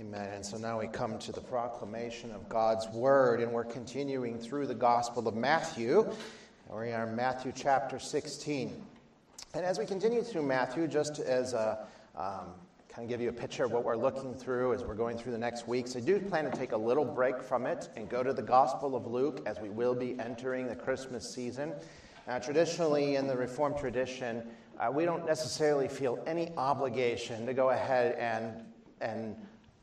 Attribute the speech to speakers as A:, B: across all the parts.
A: Amen. And so now we come to the proclamation of God's word, and we're continuing through the Gospel of Matthew. We are in Matthew chapter 16. And as we continue through Matthew, just as a um, kind of give you a picture of what we're looking through as we're going through the next weeks, I do plan to take a little break from it and go to the Gospel of Luke as we will be entering the Christmas season. Uh, traditionally, in the Reformed tradition, uh, we don't necessarily feel any obligation to go ahead and, and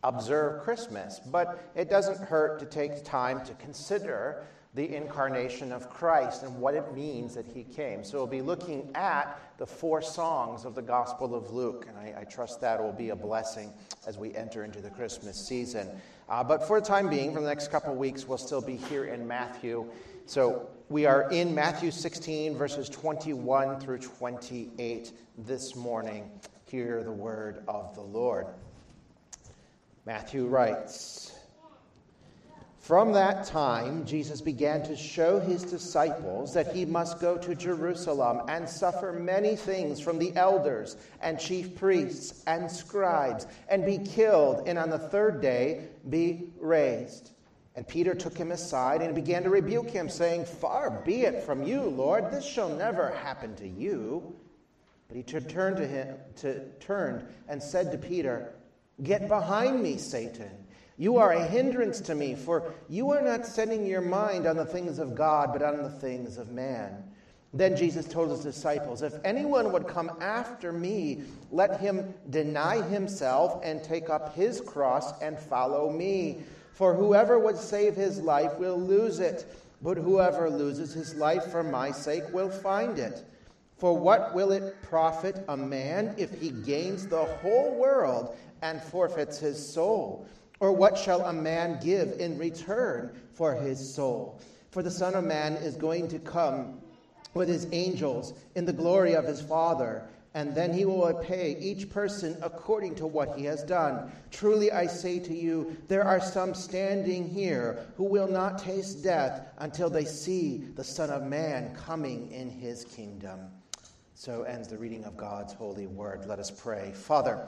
A: observe Christmas, but it doesn't hurt to take time to consider the incarnation of Christ and what it means that he came. So we'll be looking at the four songs of the Gospel of Luke, and I, I trust that will be a blessing as we enter into the Christmas season. Uh, but for the time being, for the next couple of weeks, we'll still be here in Matthew. So we are in Matthew 16, verses 21 through 28 this morning. Hear the word of the Lord. Matthew writes From that time, Jesus began to show his disciples that he must go to Jerusalem and suffer many things from the elders and chief priests and scribes, and be killed, and on the third day be raised. And Peter took him aside and began to rebuke him, saying, Far be it from you, Lord, this shall never happen to you. But he turned to him, to, turned and said to Peter, Get behind me, Satan. You are a hindrance to me, for you are not setting your mind on the things of God, but on the things of man. Then Jesus told his disciples, If anyone would come after me, let him deny himself and take up his cross and follow me. For whoever would save his life will lose it, but whoever loses his life for my sake will find it. For what will it profit a man if he gains the whole world and forfeits his soul? Or what shall a man give in return for his soul? For the Son of Man is going to come with his angels in the glory of his Father, and then he will pay each person according to what he has done. Truly I say to you, there are some standing here who will not taste death until they see the Son of Man coming in his kingdom. So ends the reading of God's holy word. Let us pray. Father,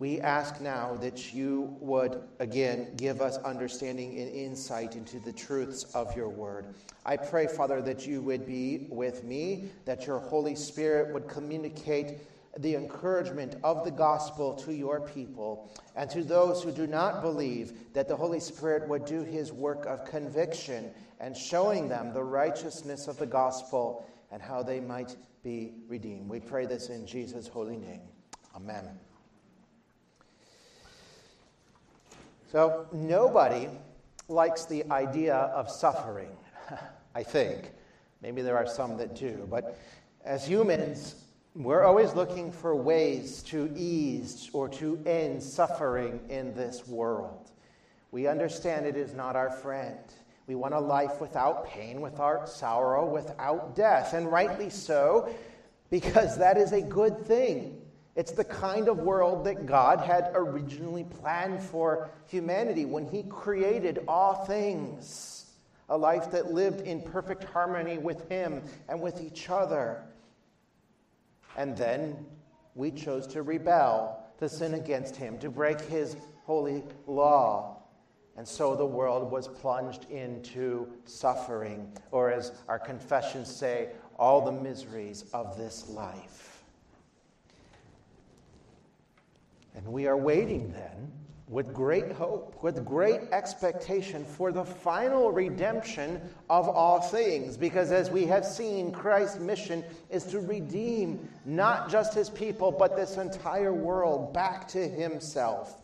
A: we ask now that you would again give us understanding and insight into the truths of your word. I pray, Father, that you would be with me, that your Holy Spirit would communicate the encouragement of the gospel to your people, and to those who do not believe, that the Holy Spirit would do his work of conviction and showing them the righteousness of the gospel and how they might be redeemed. We pray this in Jesus' holy name. Amen. So, nobody likes the idea of suffering, I think. Maybe there are some that do. But as humans, we're always looking for ways to ease or to end suffering in this world. We understand it is not our friend. We want a life without pain, without sorrow, without death. And rightly so, because that is a good thing. It's the kind of world that God had originally planned for humanity when He created all things. A life that lived in perfect harmony with Him and with each other. And then we chose to rebel, to sin against Him, to break His holy law. And so the world was plunged into suffering, or as our confessions say, all the miseries of this life. And we are waiting then with great hope, with great expectation for the final redemption of all things. Because as we have seen, Christ's mission is to redeem not just his people, but this entire world back to himself.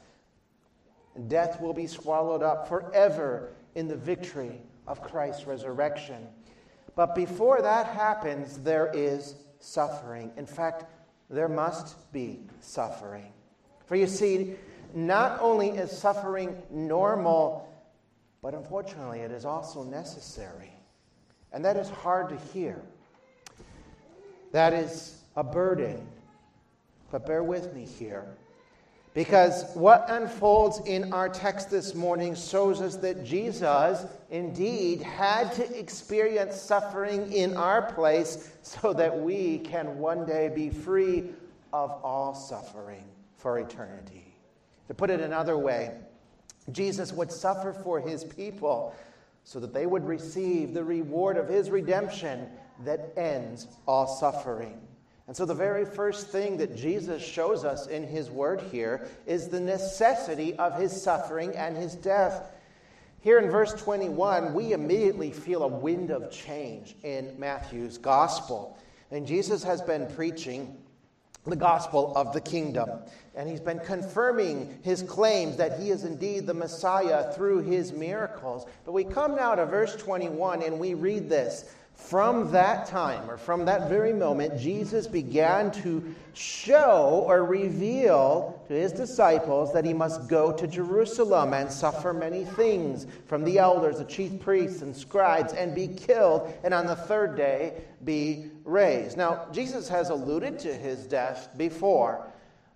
A: Death will be swallowed up forever in the victory of Christ's resurrection. But before that happens, there is suffering. In fact, there must be suffering. For you see, not only is suffering normal, but unfortunately, it is also necessary. And that is hard to hear. That is a burden. But bear with me here. Because what unfolds in our text this morning shows us that Jesus indeed had to experience suffering in our place so that we can one day be free of all suffering for eternity. To put it another way, Jesus would suffer for his people so that they would receive the reward of his redemption that ends all suffering. And so, the very first thing that Jesus shows us in his word here is the necessity of his suffering and his death. Here in verse 21, we immediately feel a wind of change in Matthew's gospel. And Jesus has been preaching the gospel of the kingdom. And he's been confirming his claims that he is indeed the Messiah through his miracles. But we come now to verse 21 and we read this from that time, or from that very moment, Jesus began to show or reveal to his disciples that he must go to Jerusalem and suffer many things from the elders, the chief priests, and scribes, and be killed, and on the third day be raised. Now, Jesus has alluded to his death before,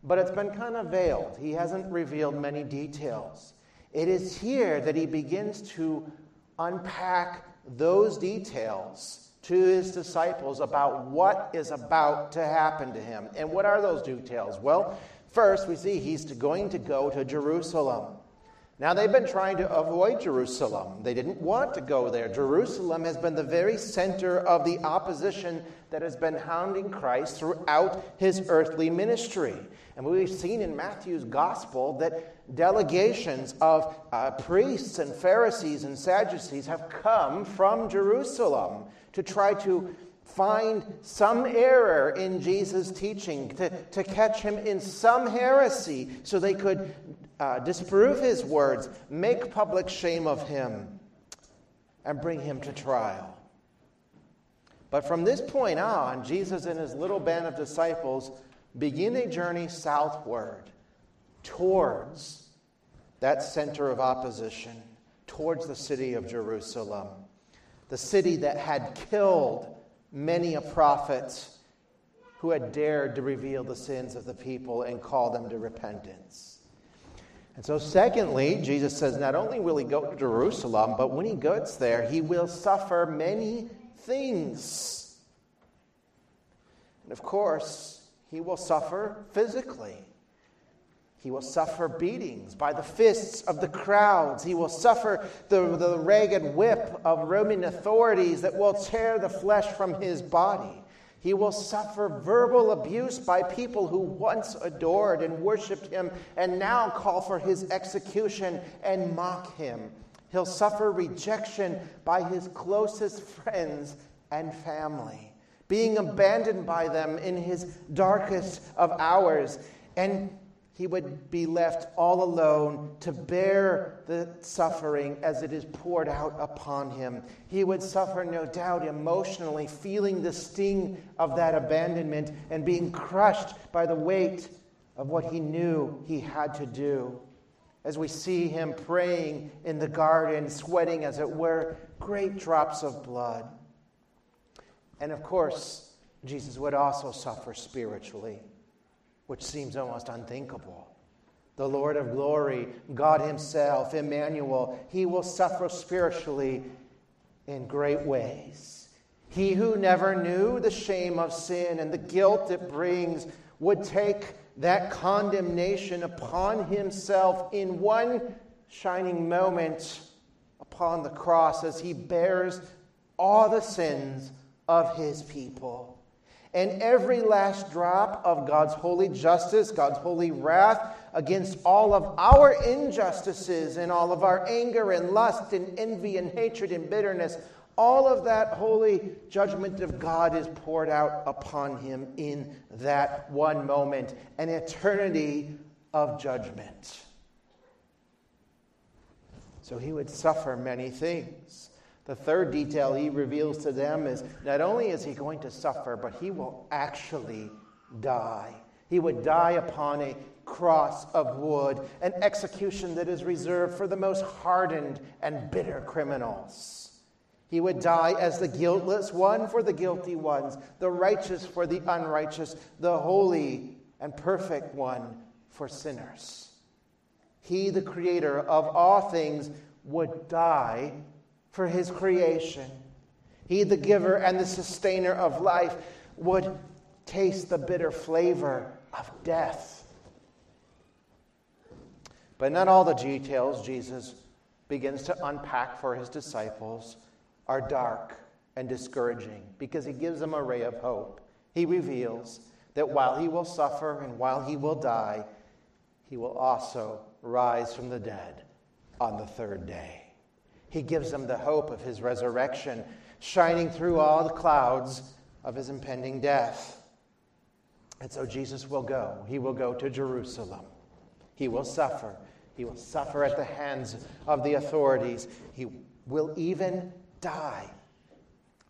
A: but it's been kind of veiled. He hasn't revealed many details. It is here that he begins to unpack those details to his disciples about what is about to happen to him. And what are those details? Well, first, we see he's going to go to Jerusalem. Now, they've been trying to avoid Jerusalem. They didn't want to go there. Jerusalem has been the very center of the opposition that has been hounding Christ throughout his earthly ministry. And we've seen in Matthew's gospel that delegations of uh, priests and Pharisees and Sadducees have come from Jerusalem to try to find some error in Jesus' teaching, to, to catch him in some heresy so they could uh, disprove his words, make public shame of him, and bring him to trial. But from this point on, Jesus and his little band of disciples begin a journey southward towards that center of opposition, towards the city of Jerusalem, the city that had killed many a prophet who had dared to reveal the sins of the people and call them to repentance. And so, secondly, Jesus says not only will he go to Jerusalem, but when he gets there, he will suffer many things. And of course, he will suffer physically. He will suffer beatings by the fists of the crowds. He will suffer the, the ragged whip of Roman authorities that will tear the flesh from his body. He will suffer verbal abuse by people who once adored and worshiped him and now call for his execution and mock him. He'll suffer rejection by his closest friends and family, being abandoned by them in his darkest of hours. And he would be left all alone to bear the suffering as it is poured out upon him. He would suffer, no doubt, emotionally, feeling the sting of that abandonment and being crushed by the weight of what he knew he had to do. As we see him praying in the garden, sweating, as it were, great drops of blood. And of course, Jesus would also suffer spiritually which seems almost unthinkable. The Lord of glory, God Himself, Emmanuel, He will suffer spiritually in great ways. He who never knew the shame of sin and the guilt it brings would take that condemnation upon himself in one shining moment upon the cross as he bears all the sins of his people. And every last drop of God's holy justice, God's holy wrath against all of our injustices and all of our anger and lust and envy and hatred and bitterness, all of that holy judgment of God is poured out upon him in that one moment, an eternity of judgment. So he would suffer many things. The third detail he reveals to them is not only is he going to suffer, but he will actually die. He would die upon a cross of wood, an execution that is reserved for the most hardened and bitter criminals. He would die as the guiltless one for the guilty ones, the righteous for the unrighteous, the holy and perfect one for sinners. He, the creator of all things, would die for his creation. He, the giver and the sustainer of life, would taste the bitter flavor of death. But not all the details Jesus begins to unpack for his disciples are dark and discouraging because he gives them a ray of hope. He reveals that while he will suffer and while he will die, he will also rise from the dead on the third day. He gives them the hope of his resurrection, shining through all the clouds of his impending death. And so Jesus will go. He will go to Jerusalem. He will suffer. He will suffer at the hands of the authorities. He will even die.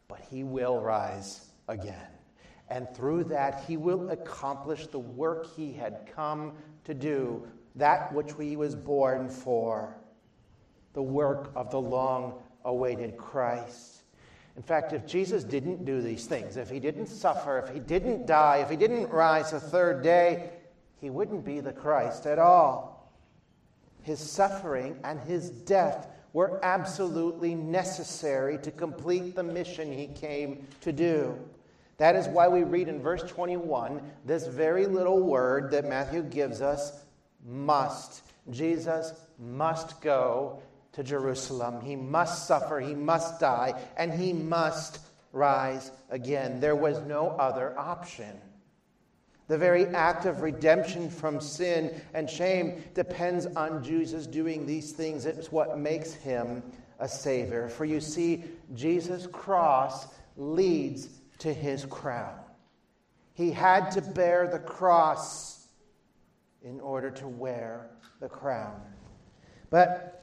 A: But he will rise again. And through that, he will accomplish the work he had come to do, that which he was born for the work of the long awaited Christ. In fact, if Jesus didn't do these things, if he didn't suffer, if he didn't die, if he didn't rise the third day, he wouldn't be the Christ at all. His suffering and his death were absolutely necessary to complete the mission he came to do. That is why we read in verse 21 this very little word that Matthew gives us must. Jesus must go to Jerusalem. He must suffer, he must die, and he must rise again. There was no other option. The very act of redemption from sin and shame depends on Jesus doing these things. It's what makes him a Savior. For you see, Jesus' cross leads to his crown. He had to bear the cross in order to wear the crown. But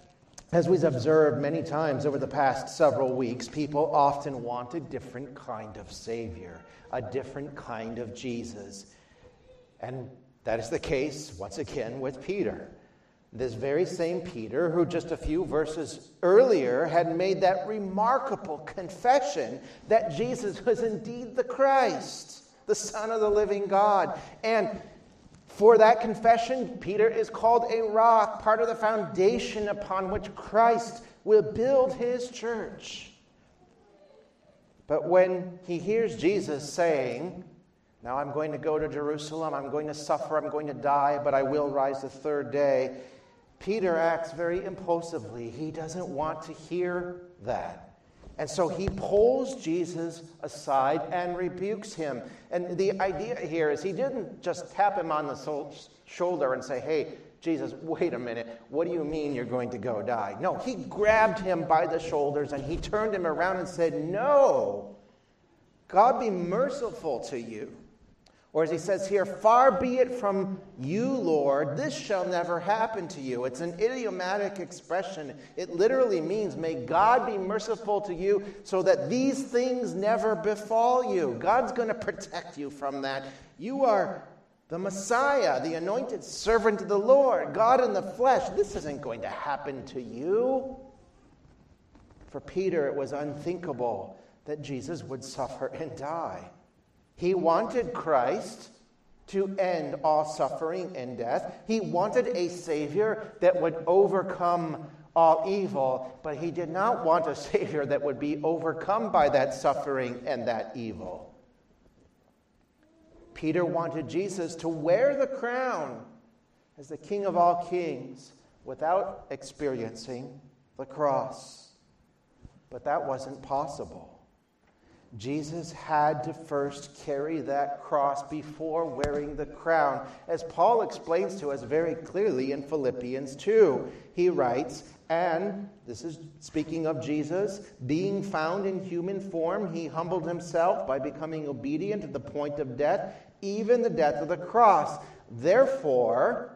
A: as we've observed many times over the past several weeks, people often want a different kind of Savior, a different kind of Jesus. And that is the case, once again, with Peter. This very same Peter, who just a few verses earlier had made that remarkable confession that Jesus was indeed the Christ, the Son of the living God. And for that confession, Peter is called a rock, part of the foundation upon which Christ will build his church. But when he hears Jesus saying, Now I'm going to go to Jerusalem, I'm going to suffer, I'm going to die, but I will rise the third day, Peter acts very impulsively. He doesn't want to hear that. And so he pulls Jesus aside and rebukes him. And the idea here is he didn't just tap him on the shoulder and say, Hey, Jesus, wait a minute. What do you mean you're going to go die? No, he grabbed him by the shoulders and he turned him around and said, No, God be merciful to you. Or as he says here, far be it from you, Lord, this shall never happen to you. It's an idiomatic expression. It literally means, may God be merciful to you so that these things never befall you. God's going to protect you from that. You are the Messiah, the anointed servant of the Lord, God in the flesh. This isn't going to happen to you. For Peter, it was unthinkable that Jesus would suffer and die. He wanted Christ to end all suffering and death. He wanted a Savior that would overcome all evil, but he did not want a Savior that would be overcome by that suffering and that evil. Peter wanted Jesus to wear the crown as the King of all kings without experiencing the cross. But that wasn't possible. Jesus had to first carry that cross before wearing the crown. As Paul explains to us very clearly in Philippians 2, he writes, and this is speaking of Jesus, being found in human form, he humbled himself by becoming obedient to the point of death, even the death of the cross. Therefore,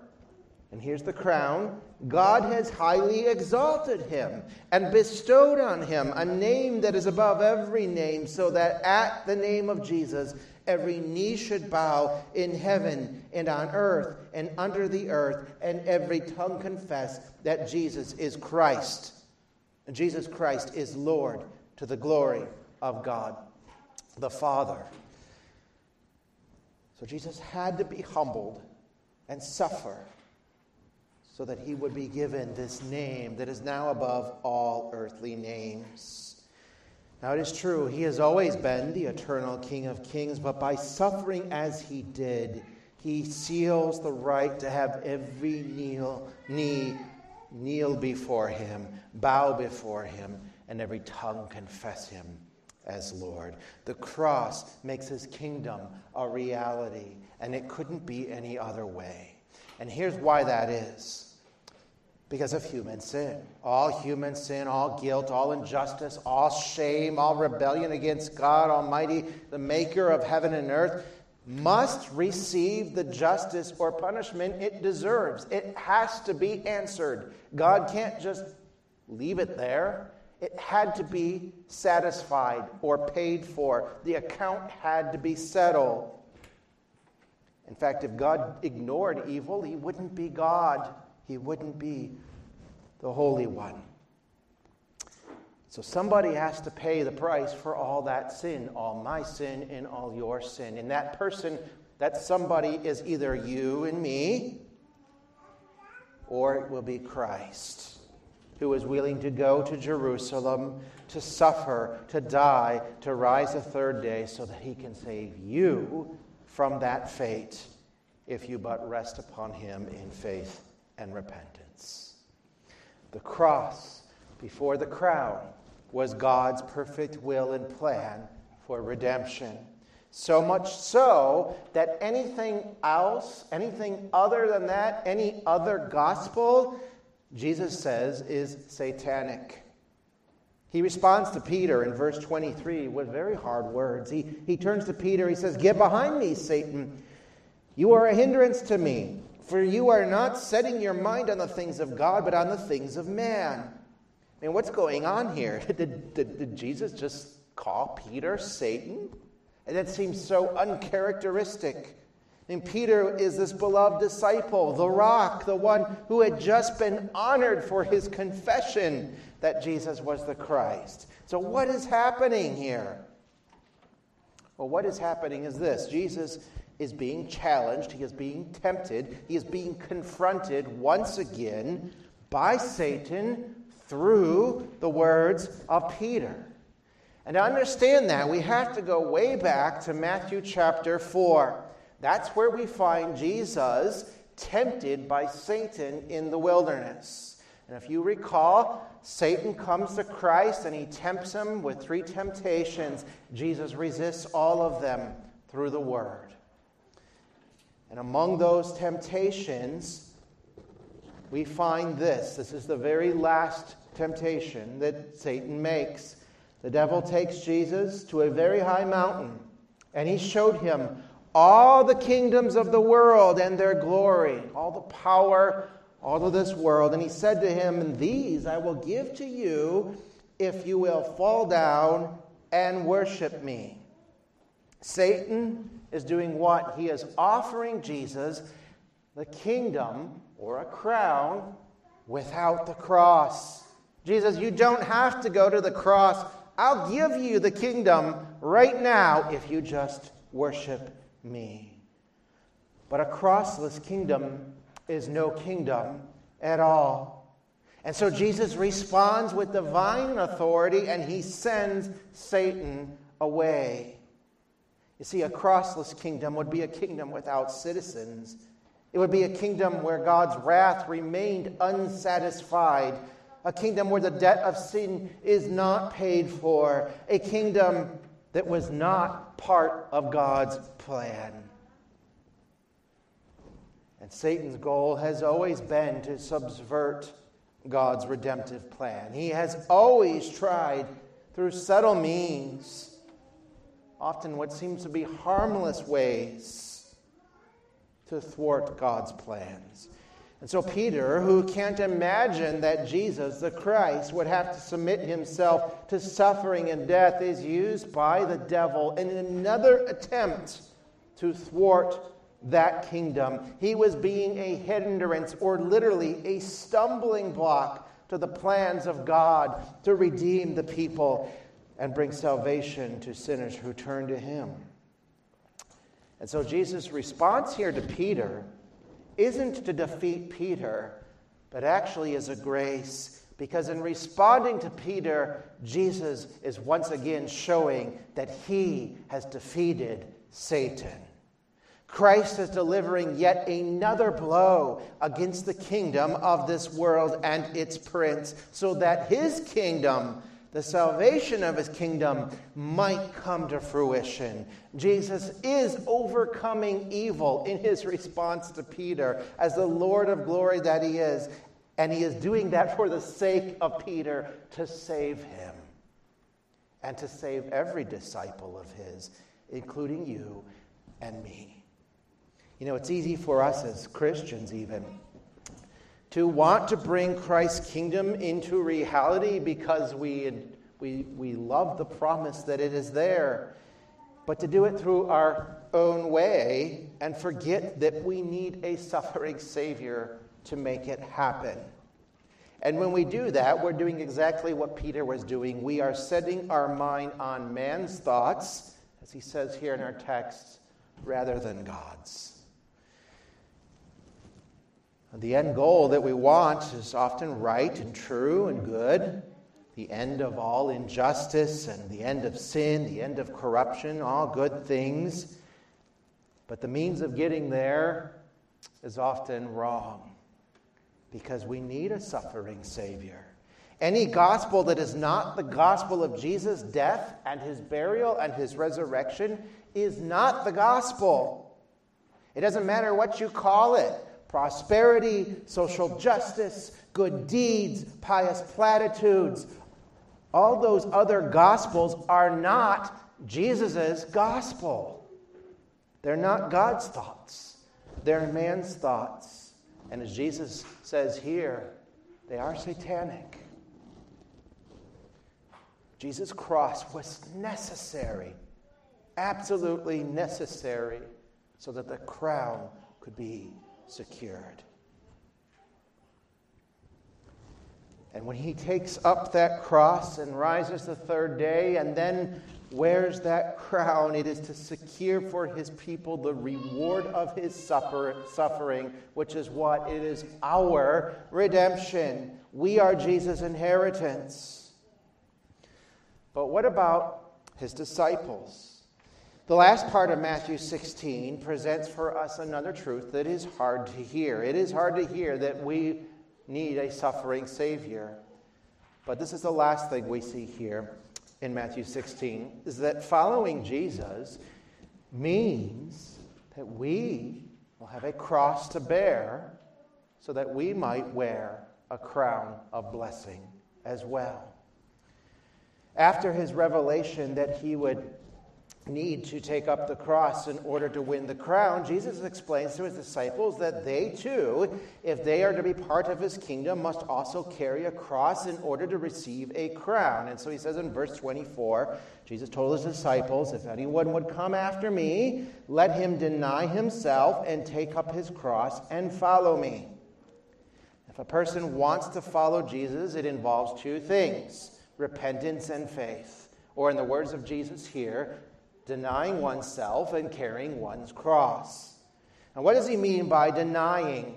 A: and here's the crown God has highly exalted him and bestowed on him a name that is above every name, so that at the name of Jesus every knee should bow in heaven and on earth and under the earth, and every tongue confess that Jesus is Christ. Jesus Christ is Lord to the glory of God the Father. So Jesus had to be humbled and suffer so that he would be given this name that is now above all earthly names. Now, it is true, he has always been the eternal King of kings, but by suffering as he did, He seals the right to have every kneel, knee kneel before him, bow before him, and every tongue confess him as Lord. The cross makes his kingdom a reality, and it couldn't be any other way. And here's why that is because of human sin. All human sin, all guilt, all injustice, all shame, all rebellion against God Almighty, the maker of heaven and earth, must receive the justice or punishment it deserves. It has to be answered. God can't just leave it there. It had to be satisfied or paid for. The account had to be settled. In fact, if God ignored evil, he wouldn't be God. He wouldn't be the Holy One. So somebody has to pay the price for all that sin, all my sin and all your sin. And that person, that somebody is either you and me, or it will be Christ, who is willing to go to Jerusalem, to suffer, to die, to rise a third day, so that he can save you from that fate if you but rest upon him in faith and repentance. The cross before the crown was God's perfect will and plan for redemption. So much so that anything else, anything other than that, any other gospel, Jesus says is satanic. He responds to Peter in verse 23 with very hard words. He, he turns to Peter, he says, Get behind me, Satan. You are a hindrance to me, for you are not setting your mind on the things of God, but on the things of man. I mean, what's going on here? Did, did, did Jesus just call Peter Satan? And that seems so uncharacteristic. And Peter is this beloved disciple, the rock, the one who had just been honored for his confession that Jesus was the Christ. So, what is happening here? Well, what is happening is this Jesus is being challenged, he is being tempted, he is being confronted once again by Satan through the words of Peter. And to understand that, we have to go way back to Matthew chapter 4. That's where we find Jesus tempted by Satan in the wilderness. And if you recall, Satan comes to Christ and he tempts him with three temptations. Jesus resists all of them through the word. And among those temptations, we find this. This is the very last temptation that Satan makes. The devil takes Jesus to a very high mountain, and he showed him all the kingdoms of the world and their glory, all the power, all of this world. And he said to him, And These I will give to you if you will fall down and worship me. Satan is doing what? He is offering Jesus the kingdom or a crown without the cross. Jesus, you don't have to go to the cross. I'll give you the kingdom right now if you just worship me. But a crossless kingdom is no kingdom at all. And so Jesus responds with divine authority and he sends Satan away. You see, a crossless kingdom would be a kingdom without citizens. It would be a kingdom where God's wrath remained unsatisfied a kingdom where the debt of sin is not paid for, a kingdom that was not part of God's plan. And Satan's goal has always been to subvert God's redemptive plan. He has always tried through subtle means, often what seems to be harmless ways, to thwart God's plans. And so, Peter, who can't imagine that Jesus, the Christ, would have to submit himself to suffering and death, is used by the devil in another attempt to thwart that kingdom. He was being a hindrance, or literally a stumbling block, to the plans of God to redeem the people and bring salvation to sinners who turn to him. And so, Jesus' response here to Peter isn't to defeat Peter, but actually is a grace. Because in responding to Peter, Jesus is once again showing that he has defeated Satan. Christ is delivering yet another blow against the kingdom of this world and its prince, so that his kingdom, the salvation of his kingdom, might come to fruition. Jesus is overcoming evil in his response to Peter as the Lord of glory that he is, and he is doing that for the sake of Peter to save him and to save every disciple of his, including you and me. You know, it's easy for us as Christians, even, to want to bring Christ's kingdom into reality because we, we, we love the promise that it is there, but to do it through our own way and forget that we need a suffering Savior to make it happen. And when we do that, we're doing exactly what Peter was doing. We are setting our mind on man's thoughts, as he says here in our text, rather than God's. The end goal that we want is often right and true and good. The end of all injustice and the end of sin, the end of corruption, all good things. But the means of getting there is often wrong because we need a suffering Savior. Any gospel that is not the gospel of Jesus' death and his burial and his resurrection is not the gospel. It doesn't matter what you call it prosperity, social justice, good deeds, pious platitudes. All those other gospels are not Jesus' gospel. They're not God's thoughts, they're man's thoughts. And as Jesus says here, they are satanic. Jesus' cross was necessary, absolutely necessary, so that the crown could be secured. And when he takes up that cross and rises the third day and then wears that crown, it is to secure for his people the reward of his suffer, suffering, which is what? It is our redemption. We are Jesus' inheritance. But what about his disciples? The last part of Matthew 16 presents for us another truth that is hard to hear. It is hard to hear that we need a suffering Savior. But this is the last thing we see here in Matthew 16 is that following Jesus means that we will have a cross to bear so that we might wear a crown of blessing as well. After his revelation that he would need to take up the cross in order to win the crown, Jesus explains to his disciples that they too, if they are to be part of his kingdom, must also carry a cross in order to receive a crown. And so he says in verse 24, Jesus told his disciples, If anyone would come after me, let him deny himself and take up his cross and follow me. If a person wants to follow Jesus, it involves two things repentance and faith. Or, in the words of Jesus here, denying oneself and carrying one's cross. Now, what does he mean by denying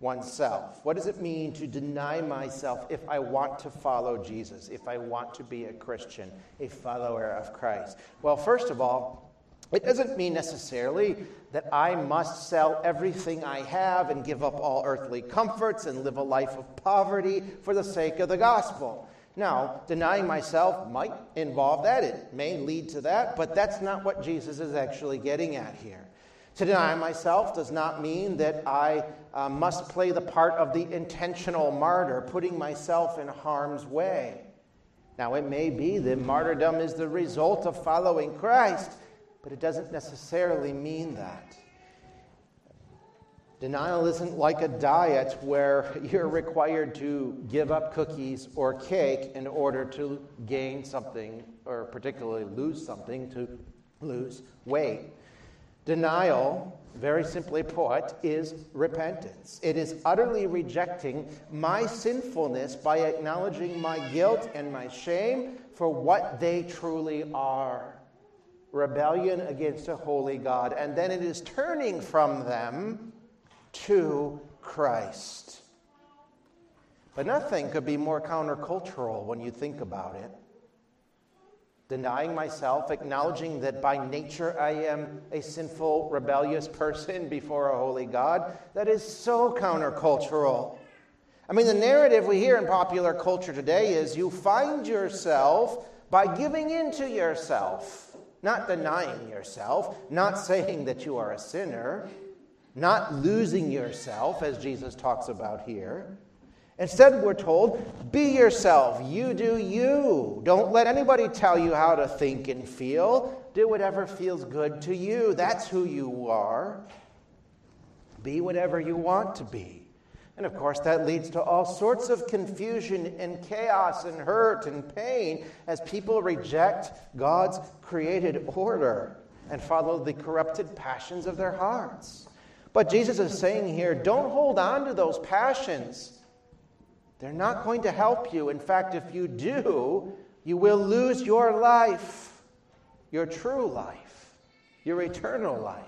A: oneself? What does it mean to deny myself if I want to follow Jesus, if I want to be a Christian, a follower of Christ? Well, first of all, it doesn't mean necessarily that I must sell everything I have and give up all earthly comforts and live a life of poverty for the sake of the gospel. Now, denying myself might involve that. It may lead to that, but that's not what Jesus is actually getting at here. To deny myself does not mean that I uh, must play the part of the intentional martyr, putting myself in harm's way. Now, it may be that martyrdom is the result of following Christ, but it doesn't necessarily mean that. Denial isn't like a diet where you're required to give up cookies or cake in order to gain something, or particularly lose something, to lose weight. Denial, very simply put, is repentance. It is utterly rejecting my sinfulness by acknowledging my guilt and my shame for what they truly are rebellion against a holy God. And then it is turning from them to Christ. But nothing could be more countercultural when you think about it. denying myself, acknowledging that by nature I am a sinful, rebellious person before a holy God. That is so countercultural. I mean, the narrative we hear in popular culture today is you find yourself by giving in to yourself, not denying yourself, not saying that you are a sinner, not losing yourself, as Jesus talks about here. Instead, we're told, be yourself. You do you. Don't let anybody tell you how to think and feel. Do whatever feels good to you. That's who you are. Be whatever you want to be. And of course, that leads to all sorts of confusion and chaos and hurt and pain as people reject God's created order and follow the corrupted passions of their hearts. But Jesus is saying here don't hold on to those passions. They're not going to help you. In fact, if you do, you will lose your life, your true life, your eternal life.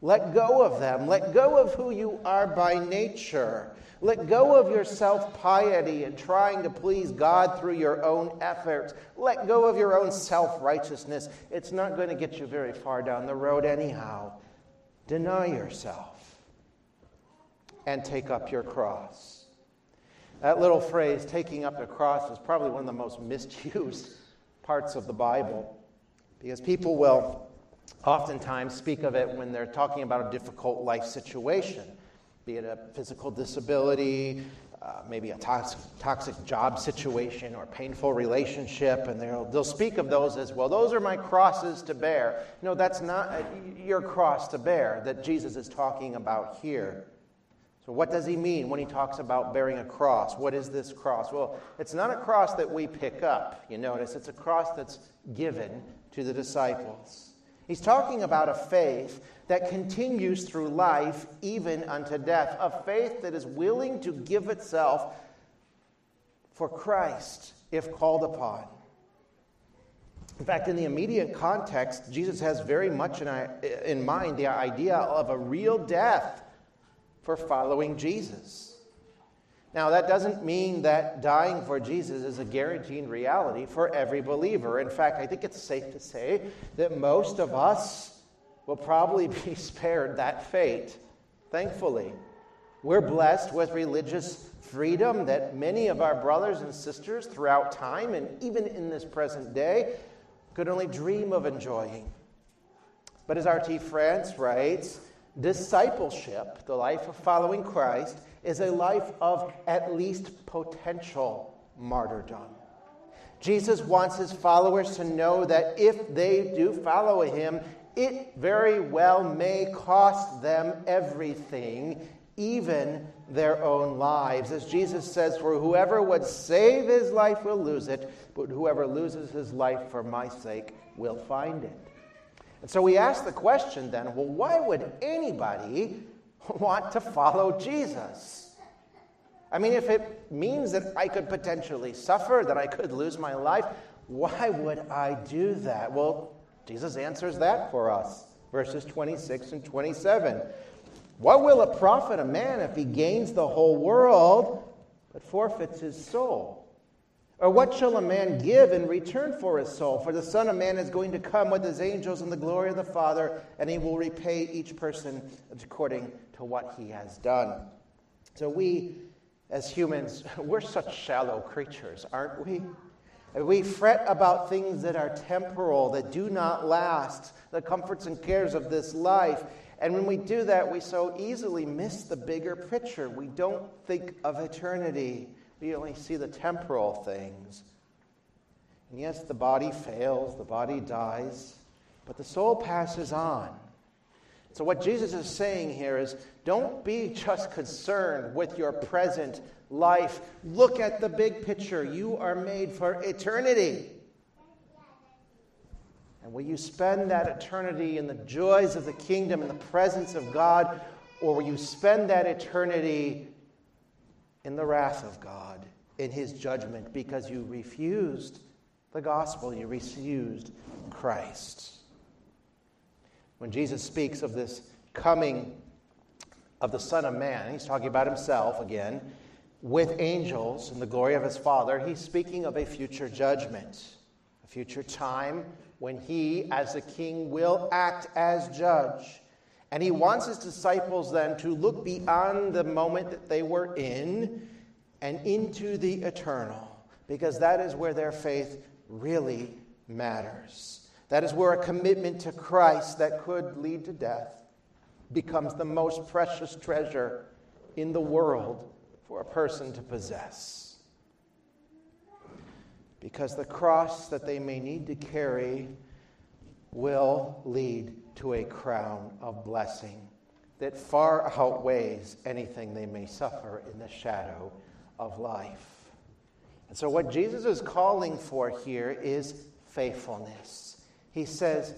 A: Let go of them. Let go of who you are by nature. Let go of your self piety and trying to please God through your own efforts. Let go of your own self righteousness. It's not going to get you very far down the road, anyhow. Deny yourself and take up your cross. That little phrase, taking up the cross, is probably one of the most misused parts of the Bible because people will oftentimes speak of it when they're talking about a difficult life situation, be it a physical disability, uh, maybe a toxic, toxic job situation or painful relationship, and they'll, they'll speak of those as well. Those are my crosses to bear. No, that's not your cross to bear that Jesus is talking about here. So, what does he mean when he talks about bearing a cross? What is this cross? Well, it's not a cross that we pick up, you notice. It's a cross that's given to the disciples. He's talking about a faith that continues through life, even unto death, a faith that is willing to give itself for Christ if called upon. In fact, in the immediate context, Jesus has very much in mind the idea of a real death for following Jesus. Now, that doesn't mean that dying for Jesus is a guaranteed reality for every believer. In fact, I think it's safe to say that most of us will probably be spared that fate, thankfully. We're blessed with religious freedom that many of our brothers and sisters throughout time and even in this present day could only dream of enjoying. But as R.T. France writes, Discipleship, the life of following Christ, is a life of at least potential martyrdom. Jesus wants his followers to know that if they do follow him, it very well may cost them everything, even their own lives. As Jesus says, For whoever would save his life will lose it, but whoever loses his life for my sake will find it. And so we ask the question then well, why would anybody want to follow Jesus? I mean, if it means that I could potentially suffer, that I could lose my life, why would I do that? Well, Jesus answers that for us. Verses 26 and 27. What will it profit a man if he gains the whole world but forfeits his soul? Or what shall a man give in return for his soul? For the Son of Man is going to come with his angels in the glory of the Father, and he will repay each person according to what he has done. So we, as humans, we're such shallow creatures, aren't we? We fret about things that are temporal, that do not last, the comforts and cares of this life. And when we do that, we so easily miss the bigger picture. We don't think of eternity. We only see the temporal things. And yes, the body fails, the body dies, but the soul passes on. So, what Jesus is saying here is don't be just concerned with your present life. Look at the big picture. You are made for eternity. And will you spend that eternity in the joys of the kingdom, in the presence of God, or will you spend that eternity in the wrath of God, in his judgment, because you refused the gospel, you refused Christ. When Jesus speaks of this coming of the Son of Man, he's talking about himself again, with angels in the glory of his Father, he's speaking of a future judgment a future time when he, as a king, will act as judge. And he wants his disciples then to look beyond the moment that they were in and into the eternal, because that is where their faith really matters. That is where a commitment to Christ that could lead to death becomes the most precious treasure in the world for a person to possess. Because the cross that they may need to carry will lead to a crown of blessing that far outweighs anything they may suffer in the shadow of life. And so, what Jesus is calling for here is faithfulness. He says,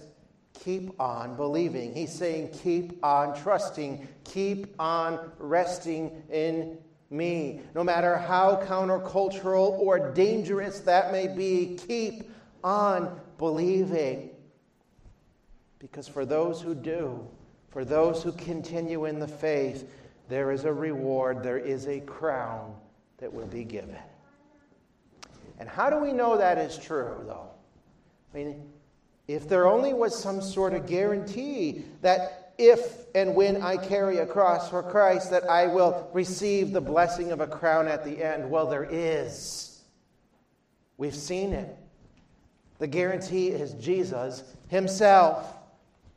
A: keep on believing. He's saying, keep on trusting, keep on resting in me. No matter how countercultural or dangerous that may be, keep on believing. Because for those who do, for those who continue in the faith, there is a reward, there is a crown that will be given. And how do we know that is true, though? I mean, if there only was some sort of guarantee that if and when I carry a cross for Christ, that I will receive the blessing of a crown at the end, well, there is. We've seen it. The guarantee is Jesus Himself.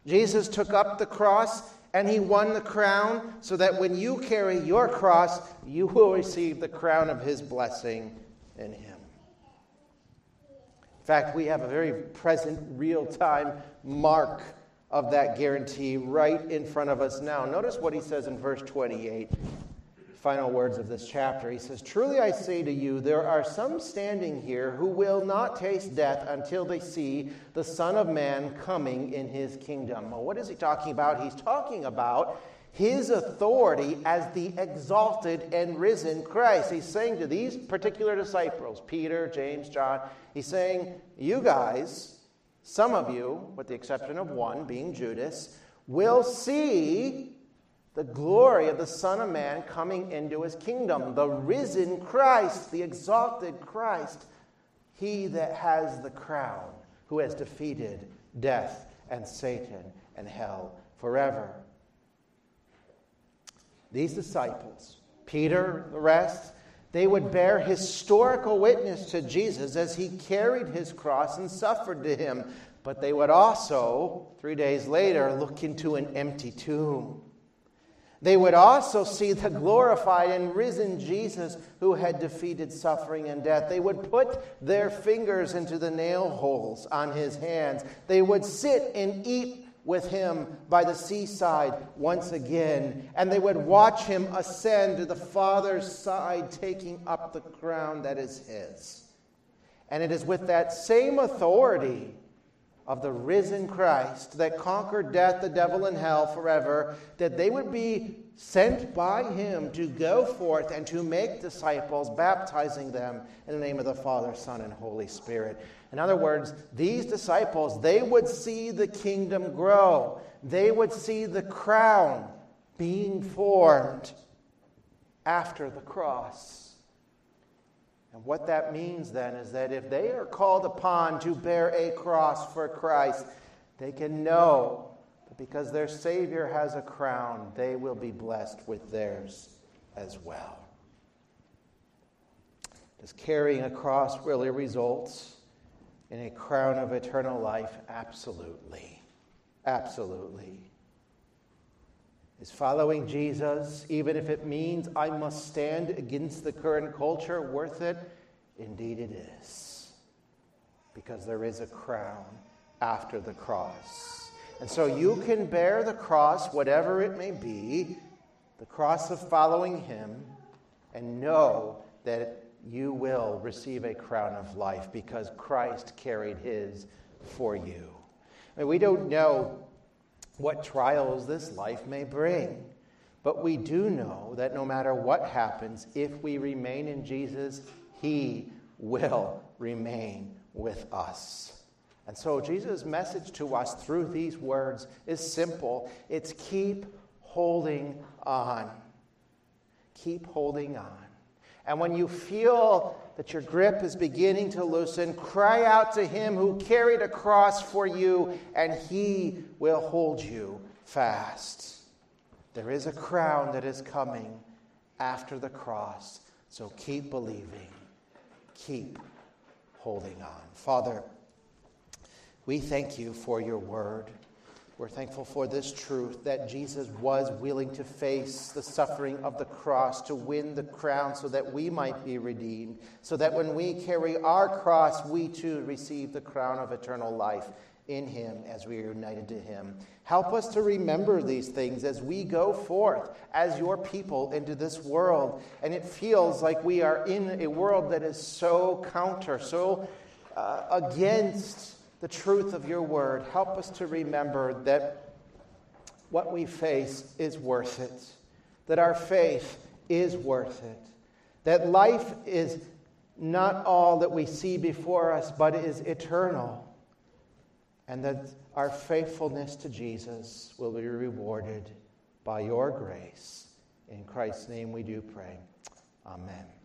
A: Jesus took up the cross and he won the crown so that when you carry your cross, you will receive the crown of his blessing in him. In fact, we have a very present, real time mark of that guarantee right in front of us now. Notice what he says in verse 28 final words of this chapter. He says, Truly I say to you, there are some standing here who will not taste death until they see the Son of Man coming in his kingdom. Well, what is he talking about? He's talking about his authority as the exalted and risen Christ. He's saying to these particular disciples, Peter, James, John, he's saying, You guys, some of you, with the exception of one, being Judas, will see the glory of the Son of Man coming into his kingdom, the risen Christ, the exalted Christ, he that has the crown, who has defeated death and Satan and hell forever. These disciples, Peter, the rest, they would bear historical witness to Jesus as he carried his cross and suffered to him. But they would also, three days later, look into an empty tomb they would also see the glorified and risen Jesus who had defeated suffering and death. They would put their fingers into the nail holes on his hands. They would sit and eat with him by the seaside once again. And they would watch him ascend to the Father's side, taking up the crown that is his. And it is with that same authority of the risen Christ that conquered death, the devil, and hell forever, that they would be sent by him to go forth and to make disciples, baptizing them in the name of the Father, Son, and Holy Spirit. In other words, these disciples, they would see the kingdom grow. They would see the crown being formed after the cross. And what that means then is that if they are called upon to bear a cross for Christ, they can know that because their Savior has a crown, they will be blessed with theirs as well. Does carrying a cross really result in a crown of eternal life? Absolutely. Absolutely. Is following Jesus, even if it means I must stand against the current culture, worth it? Indeed, it is. Because there is a crown after the cross. And so you can bear the cross, whatever it may be, the cross of following Him, and know that you will receive a crown of life because Christ carried His for you. I mean, we don't know what trials this life may bring. But we do know that no matter what happens, if we remain in Jesus, He will remain with us. And so Jesus' message to us through these words is simple it's keep holding on. Keep holding on. And when you feel that your grip is beginning to loosen, cry out to him who carried a cross for you, and he will hold you fast. There is a crown that is coming after the cross, so keep believing, keep holding on. Father, we thank you for your word. We're thankful for this truth that Jesus was willing to face the suffering of the cross to win the crown so that we might be redeemed, so that when we carry our cross, we too receive the crown of eternal life in Him as we are united to Him. Help us to remember these things as we go forth as your people into this world. And it feels like we are in a world that is so counter, so uh, against the truth of your word. Help us to remember that what we face is worth it, that our faith is worth it, that life is not all that we see before us, but is eternal, and that our faithfulness to Jesus will be rewarded by your grace. In Christ's name we do pray. Amen.